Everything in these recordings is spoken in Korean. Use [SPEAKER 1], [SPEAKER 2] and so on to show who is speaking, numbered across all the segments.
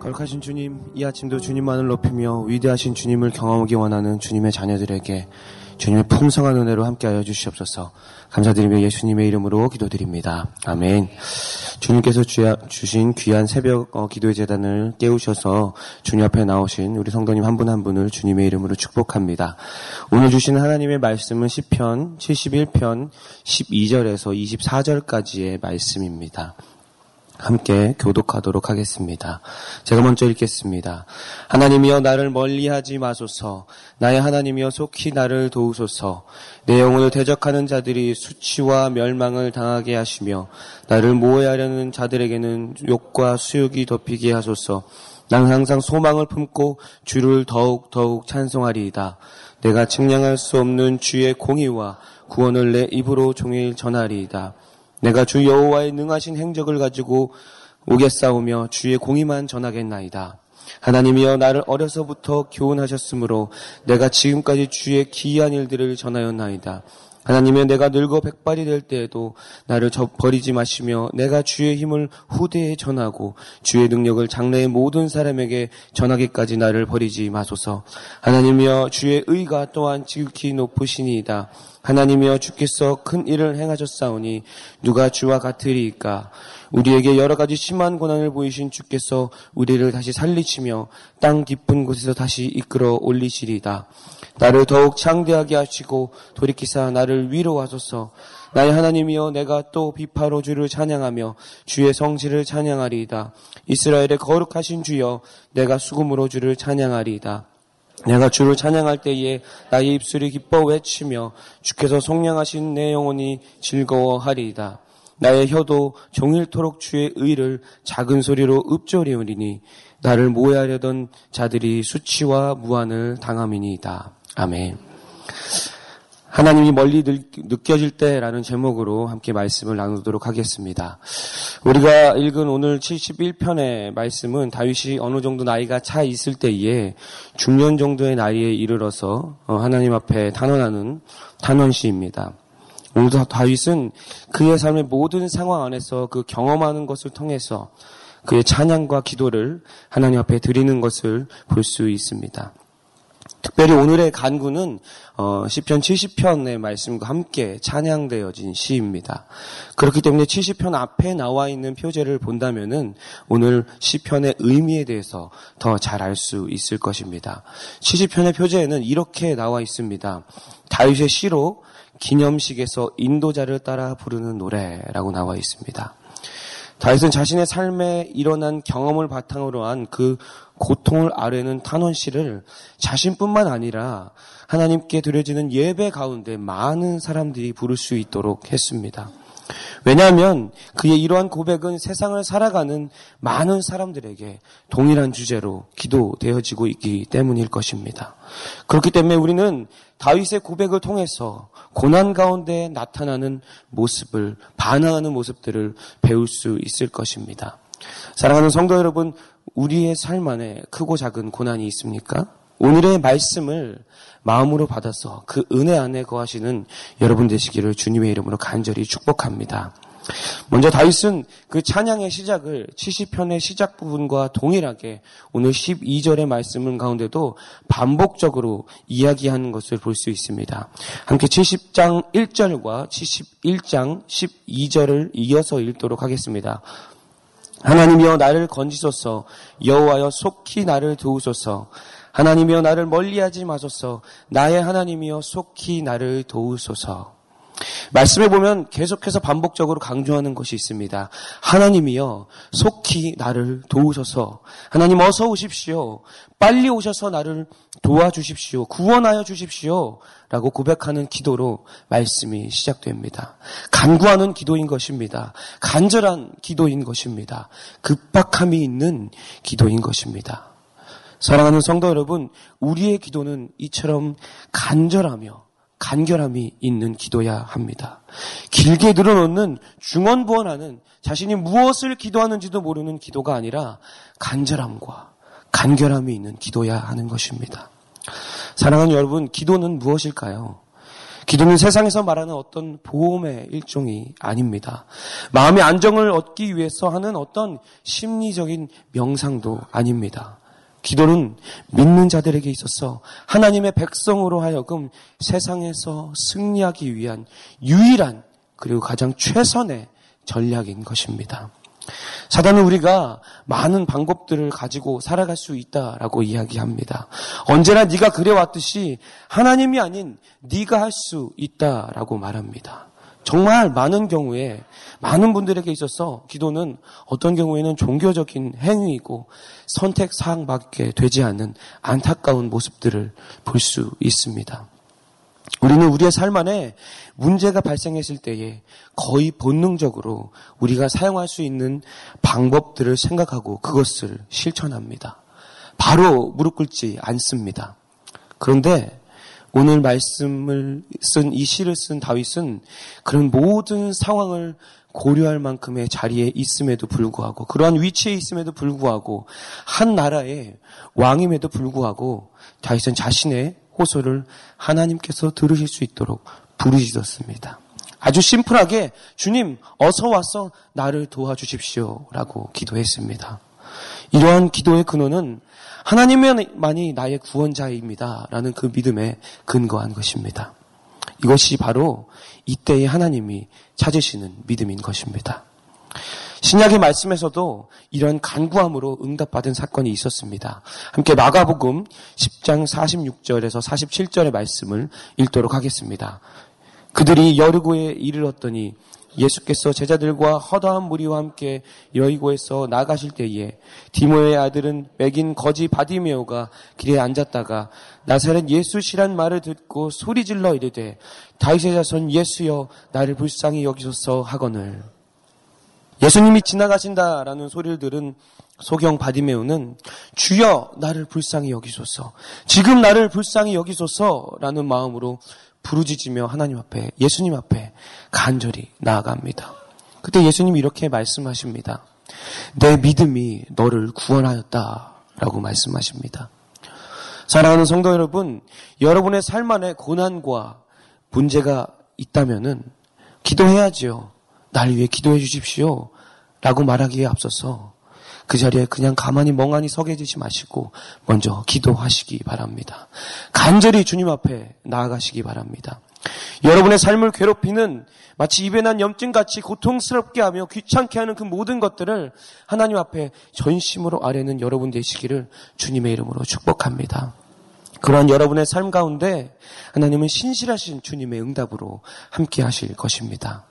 [SPEAKER 1] 거룩하신 주님, 이 아침도 주님만을 높이며 위대하신 주님을 경험하기 원하는 주님의 자녀들에게 주님의 풍성한 은혜로 함께하여 주시옵소서. 감사드리며 예수님의 이름으로 기도드립니다. 아멘. 주님께서 주신 귀한 새벽 어, 기도의 재단을 깨우셔서 주님 앞에 나오신 우리 성도님 한 분한 한 분을 주님의 이름으로 축복합니다. 오늘 주신 하나님의 말씀은 10편 71편 12절에서 24절까지의 말씀입니다. 함께 교독하도록 하겠습니다. 제가 먼저 읽겠습니다. 하나님이여 나를 멀리하지 마소서. 나의 하나님이여 속히 나를 도우소서. 내 영혼을 대적하는 자들이 수치와 멸망을 당하게 하시며 나를 모해하려는 자들에게는 욕과 수욕이 덮이게 하소서. 나는 항상 소망을 품고 주를 더욱 더욱 찬송하리이다. 내가 측량할 수 없는 주의 공의와 구원을 내 입으로 종일 전하리이다. 내가 주 여호와의 능하신 행적을 가지고 오겠사오며 주의 공의만 전하겠나이다. 하나님이여 나를 어려서부터 교훈하셨으므로 내가 지금까지 주의 기이한 일들을 전하였나이다. 하나님의 내가 늙어 백발이 될 때에도 나를 버리지 마시며 내가 주의 힘을 후대에 전하고 주의 능력을 장래의 모든 사람에게 전하기까지 나를 버리지 마소서. 하나님이여 주의 의가 또한 지극히 높으시니이다. 하나님이여 주께서 큰 일을 행하셨사오니 누가 주와 같으리이까 우리에게 여러 가지 심한 고난을 보이신 주께서 우리를 다시 살리시며 땅 깊은 곳에서 다시 이끌어 올리시리다. 나를 더욱 창대하게 하시고 돌이키사 나를 위로하소서. 나의 하나님이여 내가 또 비파로 주를 찬양하며 주의 성지를 찬양하리이다. 이스라엘의 거룩하신 주여 내가 수금으로 주를 찬양하리이다. 내가 주를 찬양할 때에 나의 입술이 기뻐 외치며 주께서 속량하신 내 영혼이 즐거워하리이다. 나의 혀도 종일토록 주의 의를 작은 소리로 읊조리오리니 나를 모해하려던 자들이 수치와 무한을 당함이니이다. 아멘. 하나님이 멀리 느껴질 때라는 제목으로 함께 말씀을 나누도록 하겠습니다. 우리가 읽은 오늘 71편의 말씀은 다윗이 어느 정도 나이가 차 있을 때에 중년 정도의 나이에 이르러서 어, 하나님 앞에 단언하는 단언시입니다. 오늘 다윗은 그의 삶의 모든 상황 안에서 그 경험하는 것을 통해서 그의 찬양과 기도를 하나님 앞에 드리는 것을 볼 수 있습니다. 특별히 오늘의 간구는 어, 10편 70편의 말씀과 함께 찬양되어진 시입니다. 그렇기 때문에 70편 앞에 나와 있는 표제를 본다면은 오늘 시편의 의미에 대해서 더 잘 알 수 있을 것입니다. 70편의 표제에는 이렇게 나와 있습니다. 다윗의 시로 기념식에서 인도자를 따라 부르는 노래라고 나와 있습니다. 다윗은 자신의 삶에 일어난 경험을 바탕으로 한 그 고통을 아뢰는 탄원 씨를 자신뿐만 아니라 하나님께 드려지는 예배 가운데 많은 사람들이 부를 수 있도록 했습니다. 왜냐하면 그의 이러한 고백은 세상을 살아가는 많은 사람들에게 동일한 주제로 기도되어지고 있기 때문일 것입니다. 그렇기 때문에 우리는 다윗의 고백을 통해서 고난 가운데 나타나는 모습을 반항하는 모습들을 배울 수 있을 것입니다. 사랑하는 성도 여러분, 우리의 삶 안에 크고 작은 고난이 있습니까? 오늘의 말씀을 마음으로 받아서 그 은혜 안에 거하시는 여러분 되시기를 주님의 이름으로 간절히 축복합니다. 먼저 다윗은 그 찬양의 시작을 70편의 시작 부분과 동일하게 오늘 12절의 말씀 가운데도 반복적으로 이야기하는 것을 볼 수 있습니다. 함께 70장 1절과 71장 12절을 이어서 읽도록 하겠습니다. 하나님이여 나를 건지소서 여호와여 속히 나를 도우소서 하나님이여 나를 멀리하지 마소서 나의 하나님이여 속히 나를 도우소서 말씀에 보면 계속해서 반복적으로 강조하는 것이 있습니다. 하나님이여 속히 나를 도우소서. 하나님 어서 오십시오. 빨리 오셔서 나를 도와주십시오. 구원하여 주십시오. 라고 고백하는 기도로 말씀이 시작됩니다. 간구하는 기도인 것입니다. 간절한 기도인 것입니다. 급박함이 있는 기도인 것입니다. 사랑하는 성도 여러분, 우리의 기도는 이처럼 간절하며 간결함이 있는 기도야 합니다. 길게 늘어놓는 중언부언하는 자신이 무엇을 기도하는지도 모르는 기도가 아니라 간절함과 간결함이 있는 기도야 하는 것입니다. 사랑하는 여러분, 기도는 무엇일까요? 기도는 세상에서 말하는 어떤 보험의 일종이 아닙니다. 마음의 안정을 얻기 위해서 하는 어떤 심리적인 명상도 아닙니다. 기도는 믿는 자들에게 있어서 하나님의 백성으로 하여금 세상에서 승리하기 위한 유일한 그리고 가장 최선의 전략인 것입니다. 사단은 우리가 많은 방법들을 가지고 살아갈 수 있다라고 이야기합니다. 언제나 네가 그래왔듯이 하나님이 아닌 네가 할 수 있다라고 말합니다. 정말 많은 경우에 많은 분들에게 있어서 기도는 어떤 경우에는 종교적인 행위이고 선택 사항밖에 되지 않는 안타까운 모습들을 볼 수 있습니다. 우리는 우리의 삶 안에 문제가 발생했을 때에 거의 본능적으로 우리가 사용할 수 있는 방법들을 생각하고 그것을 실천합니다. 바로 무릎 꿇지 않습니다. 그런데 오늘 말씀을 쓴 이 시를 쓴 다윗은 그런 모든 상황을 고려할 만큼의 자리에 있음에도 불구하고 그러한 위치에 있음에도 불구하고 한 나라의 왕임에도 불구하고 다윗은 자신의 호소를 하나님께서 들으실 수 있도록 부르짖었습니다. 아주 심플하게 주님 어서 와서 나를 도와주십시오라고 기도했습니다. 이러한 기도의 근원은 하나님만이 나의 구원자입니다 라는 그 믿음에 근거한 것입니다. 이것이 바로 이때의 하나님이 찾으시는 믿음인 것입니다. 신약의 말씀에서도 이런 간구함으로 응답받은 사건이 있었습니다. 함께 마가복음 10장 46절에서 47절의 말씀을 읽도록 하겠습니다. 그들이 여리고에 이르렀더니 예수께서 제자들과 허다한 무리와 함께 여리고에서 나가실 때에 디매오의 아들인 맹인 거지 바디매오가 길에 앉았다가 나사렛 예수시란 말을 듣고 소리질러 이르되 다윗의 자손 예수여 나를 불쌍히 여기소서 하거늘. 예수님이 지나가신다라는 소리를 들은 소경 바디매오는 주여 나를 불쌍히 여기소서. 지금 나를 불쌍히 여기소서라는 마음으로 부르짖으며 하나님 앞에 예수님 앞에 간절히 나아갑니다. 그때 예수님이 이렇게 말씀하십니다. 내 믿음이 너를 구원하였다라고 말씀하십니다. 사랑하는 성도 여러분, 여러분의 삶 안에 고난과 문제가 있다면은 기도해야지요. 날 위해 기도해 주십시오. 라고 말하기에 앞서서 그 자리에 그냥 가만히 멍하니 서 계시지 마시고 먼저 기도하시기 바랍니다. 간절히 주님 앞에 나아가시기 바랍니다. 여러분의 삶을 괴롭히는 마치 입에 난 염증 같이 고통스럽게 하며 귀찮게 하는 그 모든 것들을 하나님 앞에 전심으로 아뢰는 여러분 되시기를 주님의 이름으로 축복합니다. 그러한 여러분의 삶 가운데 하나님은 신실하신 주님의 응답으로 함께 하실 것입니다.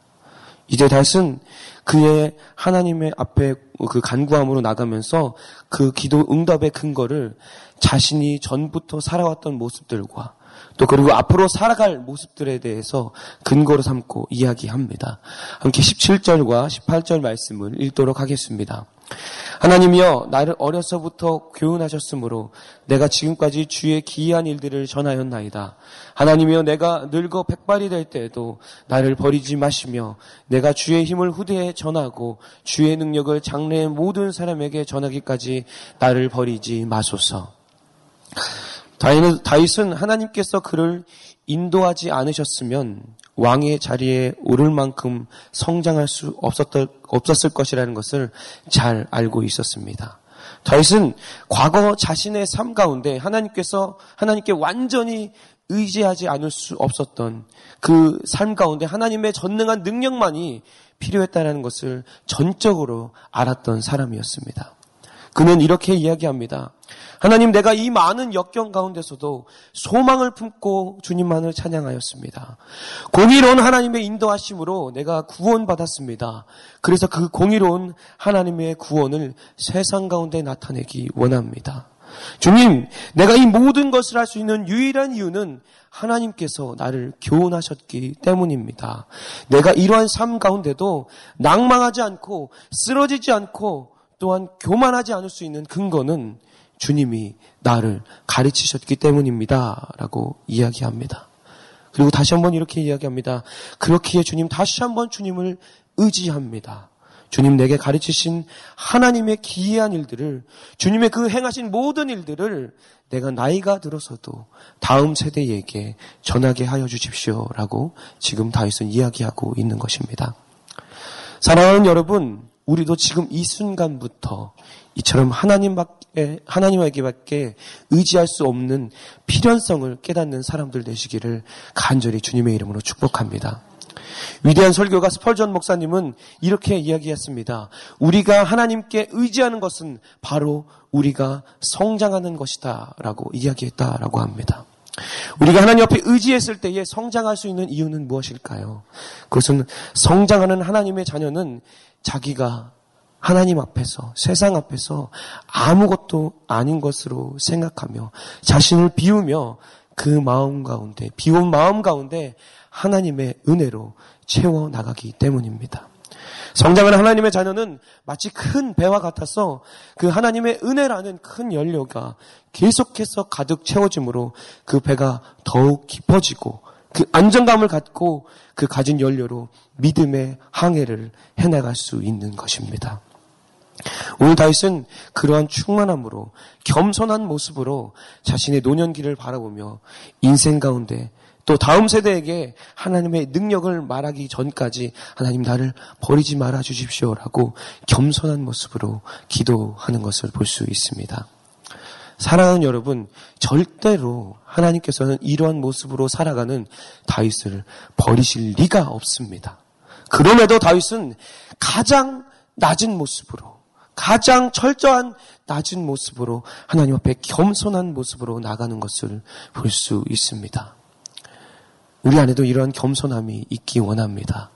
[SPEAKER 1] 이제 다윗은 그의 하나님의 앞에 그 간구함으로 나가면서 그 기도 응답의 근거를 자신이 전부터 살아왔던 모습들과 또 그리고 앞으로 살아갈 모습들에 대해서 근거로 삼고 이야기합니다. 함께 17절과 18절 말씀을 읽도록 하겠습니다. 하나님이여 나를 어려서부터 교훈하셨으므로 내가 지금까지 주의 기이한 일들을 전하였나이다. 하나님이여 내가 늙어 백발이 될 때에도 나를 버리지 마시며 내가 주의 힘을 후대에 전하고 주의 능력을 장래의 모든 사람에게 전하기까지 나를 버리지 마소서. 다윗은 하나님께서 그를 인도하지 않으셨으면 왕의 자리에 오를 만큼 성장할 수 없었던, 없었을 것이라는 것을 잘 알고 있었습니다. 다윗은 과거 자신의 삶 가운데 하나님께서 하나님께 완전히 의지하지 않을 수 없었던 그 삶 가운데 하나님의 전능한 능력만이 필요했다는 것을 전적으로 알았던 사람이었습니다. 그는 이렇게 이야기합니다. 하나님 내가 이 많은 역경 가운데서도 소망을 품고 주님만을 찬양하였습니다. 공의로운 하나님의 인도하심으로 내가 구원받았습니다. 그래서 그 공의로운 하나님의 구원을 세상 가운데 나타내기 원합니다. 주님, 내가 이 모든 것을 할 수 있는 유일한 이유는 하나님께서 나를 교훈하셨기 때문입니다. 내가 이러한 삶 가운데도 낭망하지 않고 쓰러지지 않고 또한 교만하지 않을 수 있는 근거는 주님이 나를 가르치셨기 때문입니다. 라고 이야기합니다. 그리고 다시 한번 이렇게 이야기합니다. 그렇기에 주님 다시 한번 주님을 의지합니다. 주님 내게 가르치신 하나님의 기이한 일들을 주님의 그 행하신 모든 일들을 내가 나이가 들어서도 다음 세대에게 전하게 하여 주십시오라고 지금 다윗은 이야기하고 있는 것입니다. 사랑하는 여러분, 우리도 지금 이 순간부터 이처럼 하나님밖에 하나님에게밖에 의지할 수 없는 필연성을 깨닫는 사람들 되시기를 간절히 주님의 이름으로 축복합니다. 위대한 설교가 스펄전 목사님은 이렇게 이야기했습니다. 우리가 하나님께 의지하는 것은 바로 우리가 성장하는 것이다. 라고 이야기했다라고 합니다. 우리가 하나님 앞에 의지했을 때에 성장할 수 있는 이유는 무엇일까요? 그것은 성장하는 하나님의 자녀는 자기가 하나님 앞에서, 세상 앞에서 아무것도 아닌 것으로 생각하며 자신을 비우며 그 마음 가운데, 비운 마음 가운데 하나님의 은혜로 채워 나가기 때문입니다. 성장하는 하나님의 자녀는 마치 큰 배와 같아서 그 하나님의 은혜라는 큰 연료가 계속해서 가득 채워짐으로 그 배가 더욱 깊어지고 그 안정감을 갖고 그 가진 연료로 믿음의 항해를 해나갈 수 있는 것입니다. 오늘 다윗은 그러한 충만함으로 겸손한 모습으로 자신의 노년기를 바라보며 인생 가운데 또 다음 세대에게 하나님의 능력을 말하기 전까지 하나님 나를 버리지 말아 주십시오라고 겸손한 모습으로 기도하는 것을 볼 수 있습니다. 사랑하는 여러분, 절대로 하나님께서는 이러한 모습으로 살아가는 다윗을 버리실 리가 없습니다. 그럼에도 다윗은 가장 낮은 모습으로, 가장 철저한 낮은 모습으로 하나님 앞에 겸손한 모습으로 나가는 것을 볼 수 있습니다. 우리 안에도 이러한 겸손함이 있기 원합니다.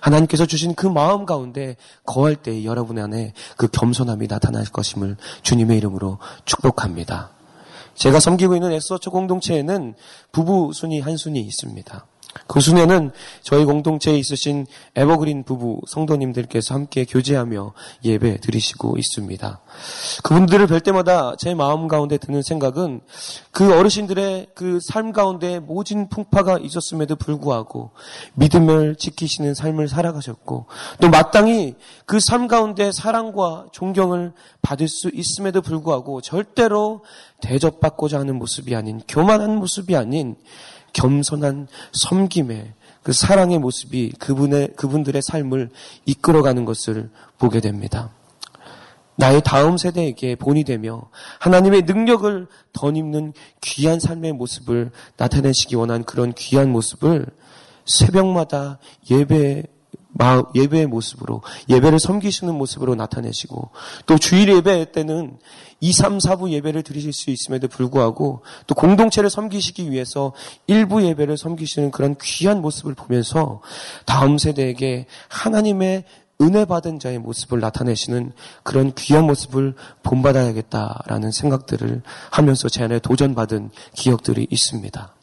[SPEAKER 1] 하나님께서 주신 그 마음 가운데 거할 때 여러분 안에 그 겸손함이 나타날 것임을 주님의 이름으로 축복합니다. 제가 섬기고 있는 에스워처 공동체에는 부부 순위 한 순위 있습니다. 그 순회는 저희 공동체에 있으신 에버그린 부부 성도님들께서 함께 교제하며 예배 드리시고 있습니다. 그분들을 뵐 때마다 제 마음 가운데 드는 생각은 그 어르신들의 그 삶 가운데 모진 풍파가 있었음에도 불구하고 믿음을 지키시는 삶을 살아가셨고 또 마땅히 그 삶 가운데 사랑과 존경을 받을 수 있음에도 불구하고 절대로 대접받고자 하는 모습이 아닌 교만한 모습이 아닌 겸손한 섬김의 그 사랑의 모습이 그분의, 그분들의 삶을 이끌어가는 것을 보게 됩니다. 나의 다음 세대에게 본이 되며 하나님의 능력을 덧입는 귀한 삶의 모습을 나타내시기 원한 그런 귀한 모습을 새벽마다 예배 예배의 모습으로 예배를 섬기시는 모습으로 나타내시고 또 주일 예배 때는 2, 3, 4부 예배를 드리실 수 있음에도 불구하고 또 공동체를 섬기시기 위해서 일부 예배를 섬기시는 그런 귀한 모습을 보면서 다음 세대에게 하나님의 은혜 받은 자의 모습을 나타내시는 그런 귀한 모습을 본받아야겠다라는 생각들을 하면서 제 안에 도전받은 기억들이 있습니다.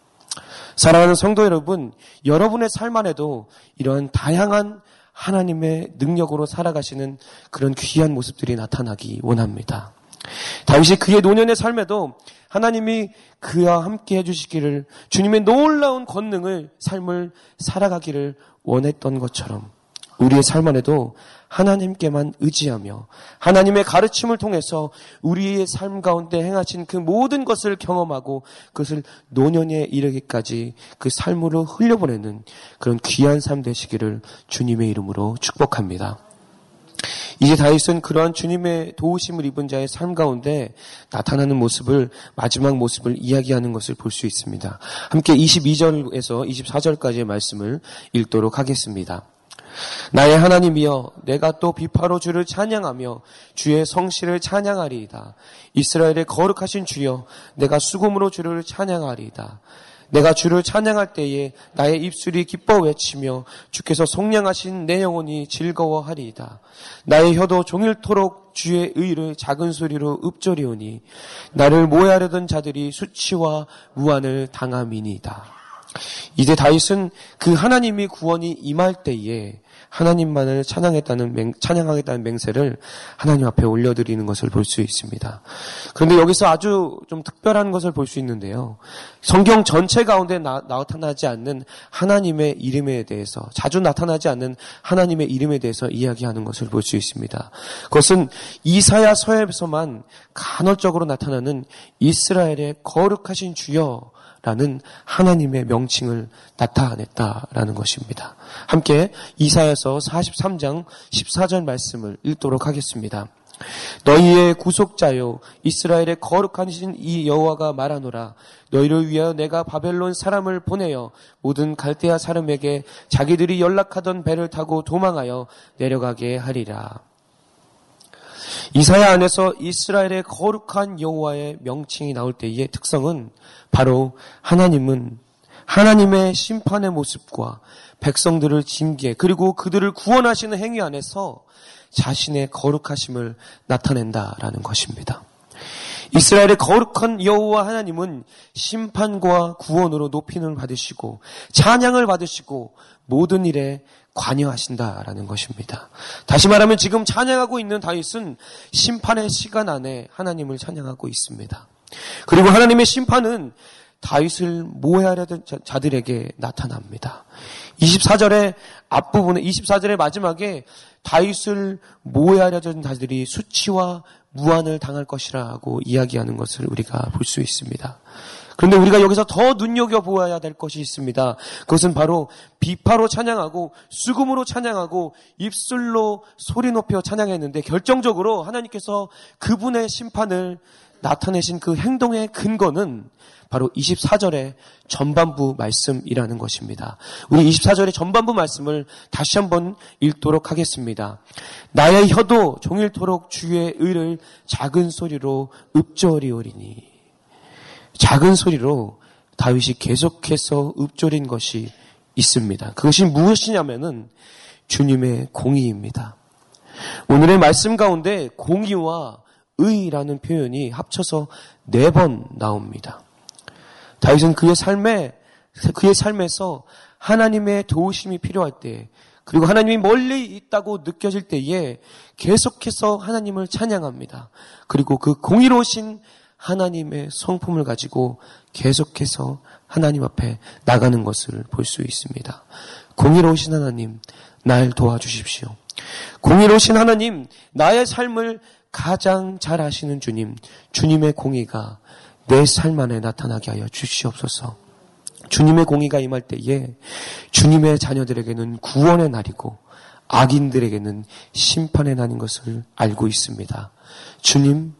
[SPEAKER 1] 사랑하는 성도 여러분, 여러분의 삶 안에도 이런 다양한 하나님의 능력으로 살아가시는 그런 귀한 모습들이 나타나기 원합니다. 다윗이 그의 노년의 삶에도 하나님이 그와 함께 해주시기를 주님의 놀라운 권능을 삶을 살아가기를 원했던 것처럼 우리의 삶 안에도 하나님께만 의지하며 하나님의 가르침을 통해서 우리의 삶 가운데 행하신 그 모든 것을 경험하고 그것을 노년에 이르기까지 그 삶으로 흘려보내는 그런 귀한 삶 되시기를 주님의 이름으로 축복합니다. 이제 다윗은 그러한 주님의 도우심을 입은 자의 삶 가운데 나타나는 모습을 마지막 모습을 이야기하는 것을 볼 수 있습니다. 함께 22절에서 24절까지의 말씀을 읽도록 하겠습니다. 나의 하나님이여 내가 또 비파로 주를 찬양하며 주의 성실을 찬양하리이다. 이스라엘의 거룩하신 주여 내가 수금으로 주를 찬양하리이다. 내가 주를 찬양할 때에 나의 입술이 기뻐 외치며 주께서 속량하신 내 영혼이 즐거워하리이다. 나의 혀도 종일토록 주의 의를 작은 소리로 읊조리오니 나를 모해하려던 자들이 수치와 무한을 당함이니이다. 이제 다윗은 그 하나님의 구원이 임할 때에 하나님만을 찬양했다는 맹, 찬양하겠다는 맹세를 하나님 앞에 올려드리는 것을 볼 수 있습니다. 그런데 여기서 아주 좀 특별한 것을 볼 수 있는데요. 성경 전체 가운데 나, 나타나지 않는 하나님의 이름에 대해서 자주 나타나지 않는 하나님의 이름에 대해서 이야기하는 것을 볼 수 있습니다. 그것은 이사야 서에서만 간헐적으로 나타나는 이스라엘의 거룩하신 주여 라는 하나님의 명칭을 나타냈다라는 것입니다. 함께 이사야서 43장 14절 말씀을 읽도록 하겠습니다. 너희의 구속자요 이스라엘의 거룩하신 이 여호와가 말하노라 너희를 위하여 내가 바벨론 사람을 보내어 모든 갈대아 사람에게 자기들이 연락하던 배를 타고 도망하여 내려가게 하리라. 이사야 안에서 이스라엘의 거룩한 여호와의 명칭이 나올 때의 특성은 바로 하나님은 하나님의 심판의 모습과 백성들을 징계 그리고 그들을 구원하시는 행위 안에서 자신의 거룩하심을 나타낸다라는 것입니다. 이스라엘의 거룩한 여호와 하나님은 심판과 구원으로 높이는 받으시고 찬양을 받으시고 모든 일에 관여하신다라는 것입니다. 다시 말하면 지금 찬양하고 있는 다윗은 심판의 시간 안에 하나님을 찬양하고 있습니다. 그리고 하나님의 심판은 다윗을 모해하려던 자들에게 나타납니다. 24절의 앞부분에 24절의 마지막에 다윗을 모해하려던 자들이 수치와 무한을 당할 것이라고 이야기하는 것을 우리가 볼 수 있습니다. 그런데 우리가 여기서 더 눈여겨보아야 될 것이 있습니다. 그것은 바로 비파로 찬양하고 수금으로 찬양하고 입술로 소리 높여 찬양했는데 결정적으로 하나님께서 그분의 심판을 나타내신 그 행동의 근거는 바로 24절의 전반부 말씀이라는 것입니다. 우리 24절의 전반부 말씀을 다시 한번 읽도록 하겠습니다. 나의 혀도 종일토록 주의 의를 작은 소리로 읊조리오리니 작은 소리로 다윗이 계속해서 읊조린 것이 있습니다. 그것이 무엇이냐면은 주님의 공의입니다. 오늘의 말씀 가운데 공의와 의라는 표현이 합쳐서 네 번 나옵니다. 다윗은 그의 삶에 그의 삶에서 하나님의 도우심이 필요할 때 그리고 하나님이 멀리 있다고 느껴질 때에 계속해서 하나님을 찬양합니다. 그리고 그 공의로우신 하나님의 성품을 가지고 계속해서 하나님 앞에 나가는 것을 볼 수 있습니다. 공의로우신 하나님, 날 도와주십시오. 공의로우신 하나님, 나의 삶을 가장 잘 아시는 주님, 주님의 공의가 내 삶 안에 나타나게 하여 주시옵소서. 주님의 공의가 임할 때에 주님의 자녀들에게는 구원의 날이고 악인들에게는 심판의 날인 것을 알고 있습니다. 주님,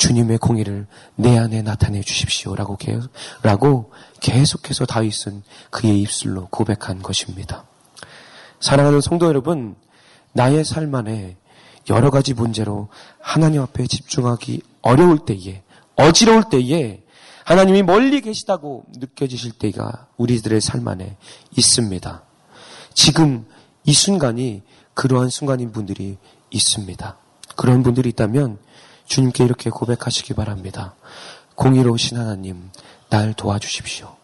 [SPEAKER 1] 주님의 공의를 내 안에 나타내 주십시오라고 라고 계속해서 다윗은 그의 입술로 고백한 것입니다. 사랑하는 성도 여러분, 나의 삶 안에 여러 가지 문제로 하나님 앞에 집중하기 어려울 때에, 어지러울 때에 하나님이 멀리 계시다고 느껴지실 때가 우리들의 삶 안에 있습니다. 지금 이 순간이 그러한 순간인 분들이 있습니다. 그런 분들이 있다면 주님께 이렇게 고백하시기 바랍니다. 공의로우신 하나님, 날 도와주십시오.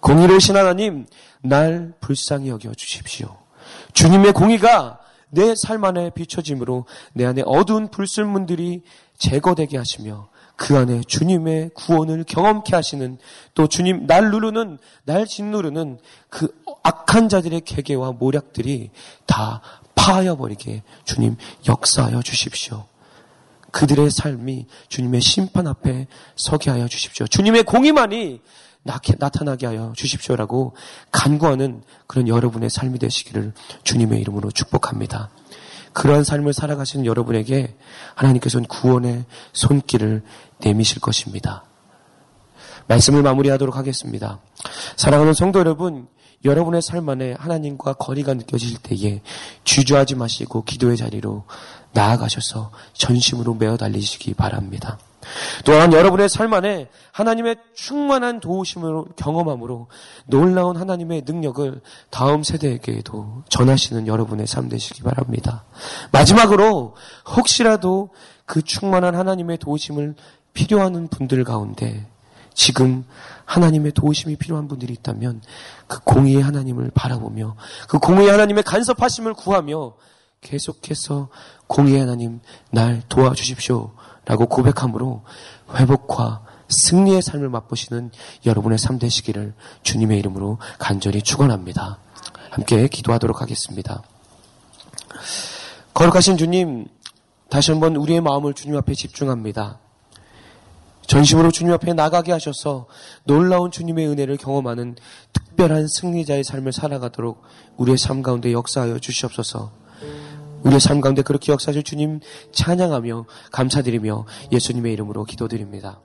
[SPEAKER 1] 공의로우신 하나님, 날 불쌍히 여겨 주십시오. 주님의 공의가 내 삶 안에 비춰짐으로 내 안에 어두운 불순문들이 제거되게 하시며 그 안에 주님의 구원을 경험케 하시는 또 주님 날 누르는 날 짓누르는 그 악한 자들의 계계와 모략들이 다 파하여 버리게 주님 역사하여 주십시오. 그들의 삶이 주님의 심판 앞에 서게 하여 주십시오. 주님의 공의만이 나타나게 하여 주십시오라고 간구하는 그런 여러분의 삶이 되시기를 주님의 이름으로 축복합니다. 그러한 삶을 살아가시는 여러분에게 하나님께서는 구원의 손길을 내미실 것입니다. 말씀을 마무리하도록 하겠습니다. 사랑하는 성도 여러분, 여러분의 삶 안에 하나님과 거리가 느껴질 때에 주저하지 마시고 기도의 자리로 나아가셔서 전심으로 메어 달리시기 바랍니다. 또한 여러분의 삶 안에 하나님의 충만한 도우심을 경험함으로 놀라운 하나님의 능력을 다음 세대에게도 전하시는 여러분의 삶 되시기 바랍니다. 마지막으로 혹시라도 그 충만한 하나님의 도우심을 필요하는 분들 가운데 지금 하나님의 도우심이 필요한 분들이 있다면 그 공의의 하나님을 바라보며 그 공의의 하나님의 간섭하심을 구하며 계속해서 공의의 하나님 날 도와주십시오 라고 고백함으로 회복과 승리의 삶을 맛보시는 여러분의 삶 되시기를 주님의 이름으로 간절히 축원합니다. 함께 기도하도록 하겠습니다. 거룩하신 주님, 다시 한번 우리의 마음을 주님 앞에 집중합니다. 전심으로 주님 앞에 나가게 하셔서 놀라운 주님의 은혜를 경험하는 특별한 승리자의 삶을 살아가도록 우리의 삶 가운데 역사하여 주시옵소서. 우리의 삶 가운데 그렇게 역사하실 주님 찬양하며 감사드리며 예수님의 이름으로 기도드립니다.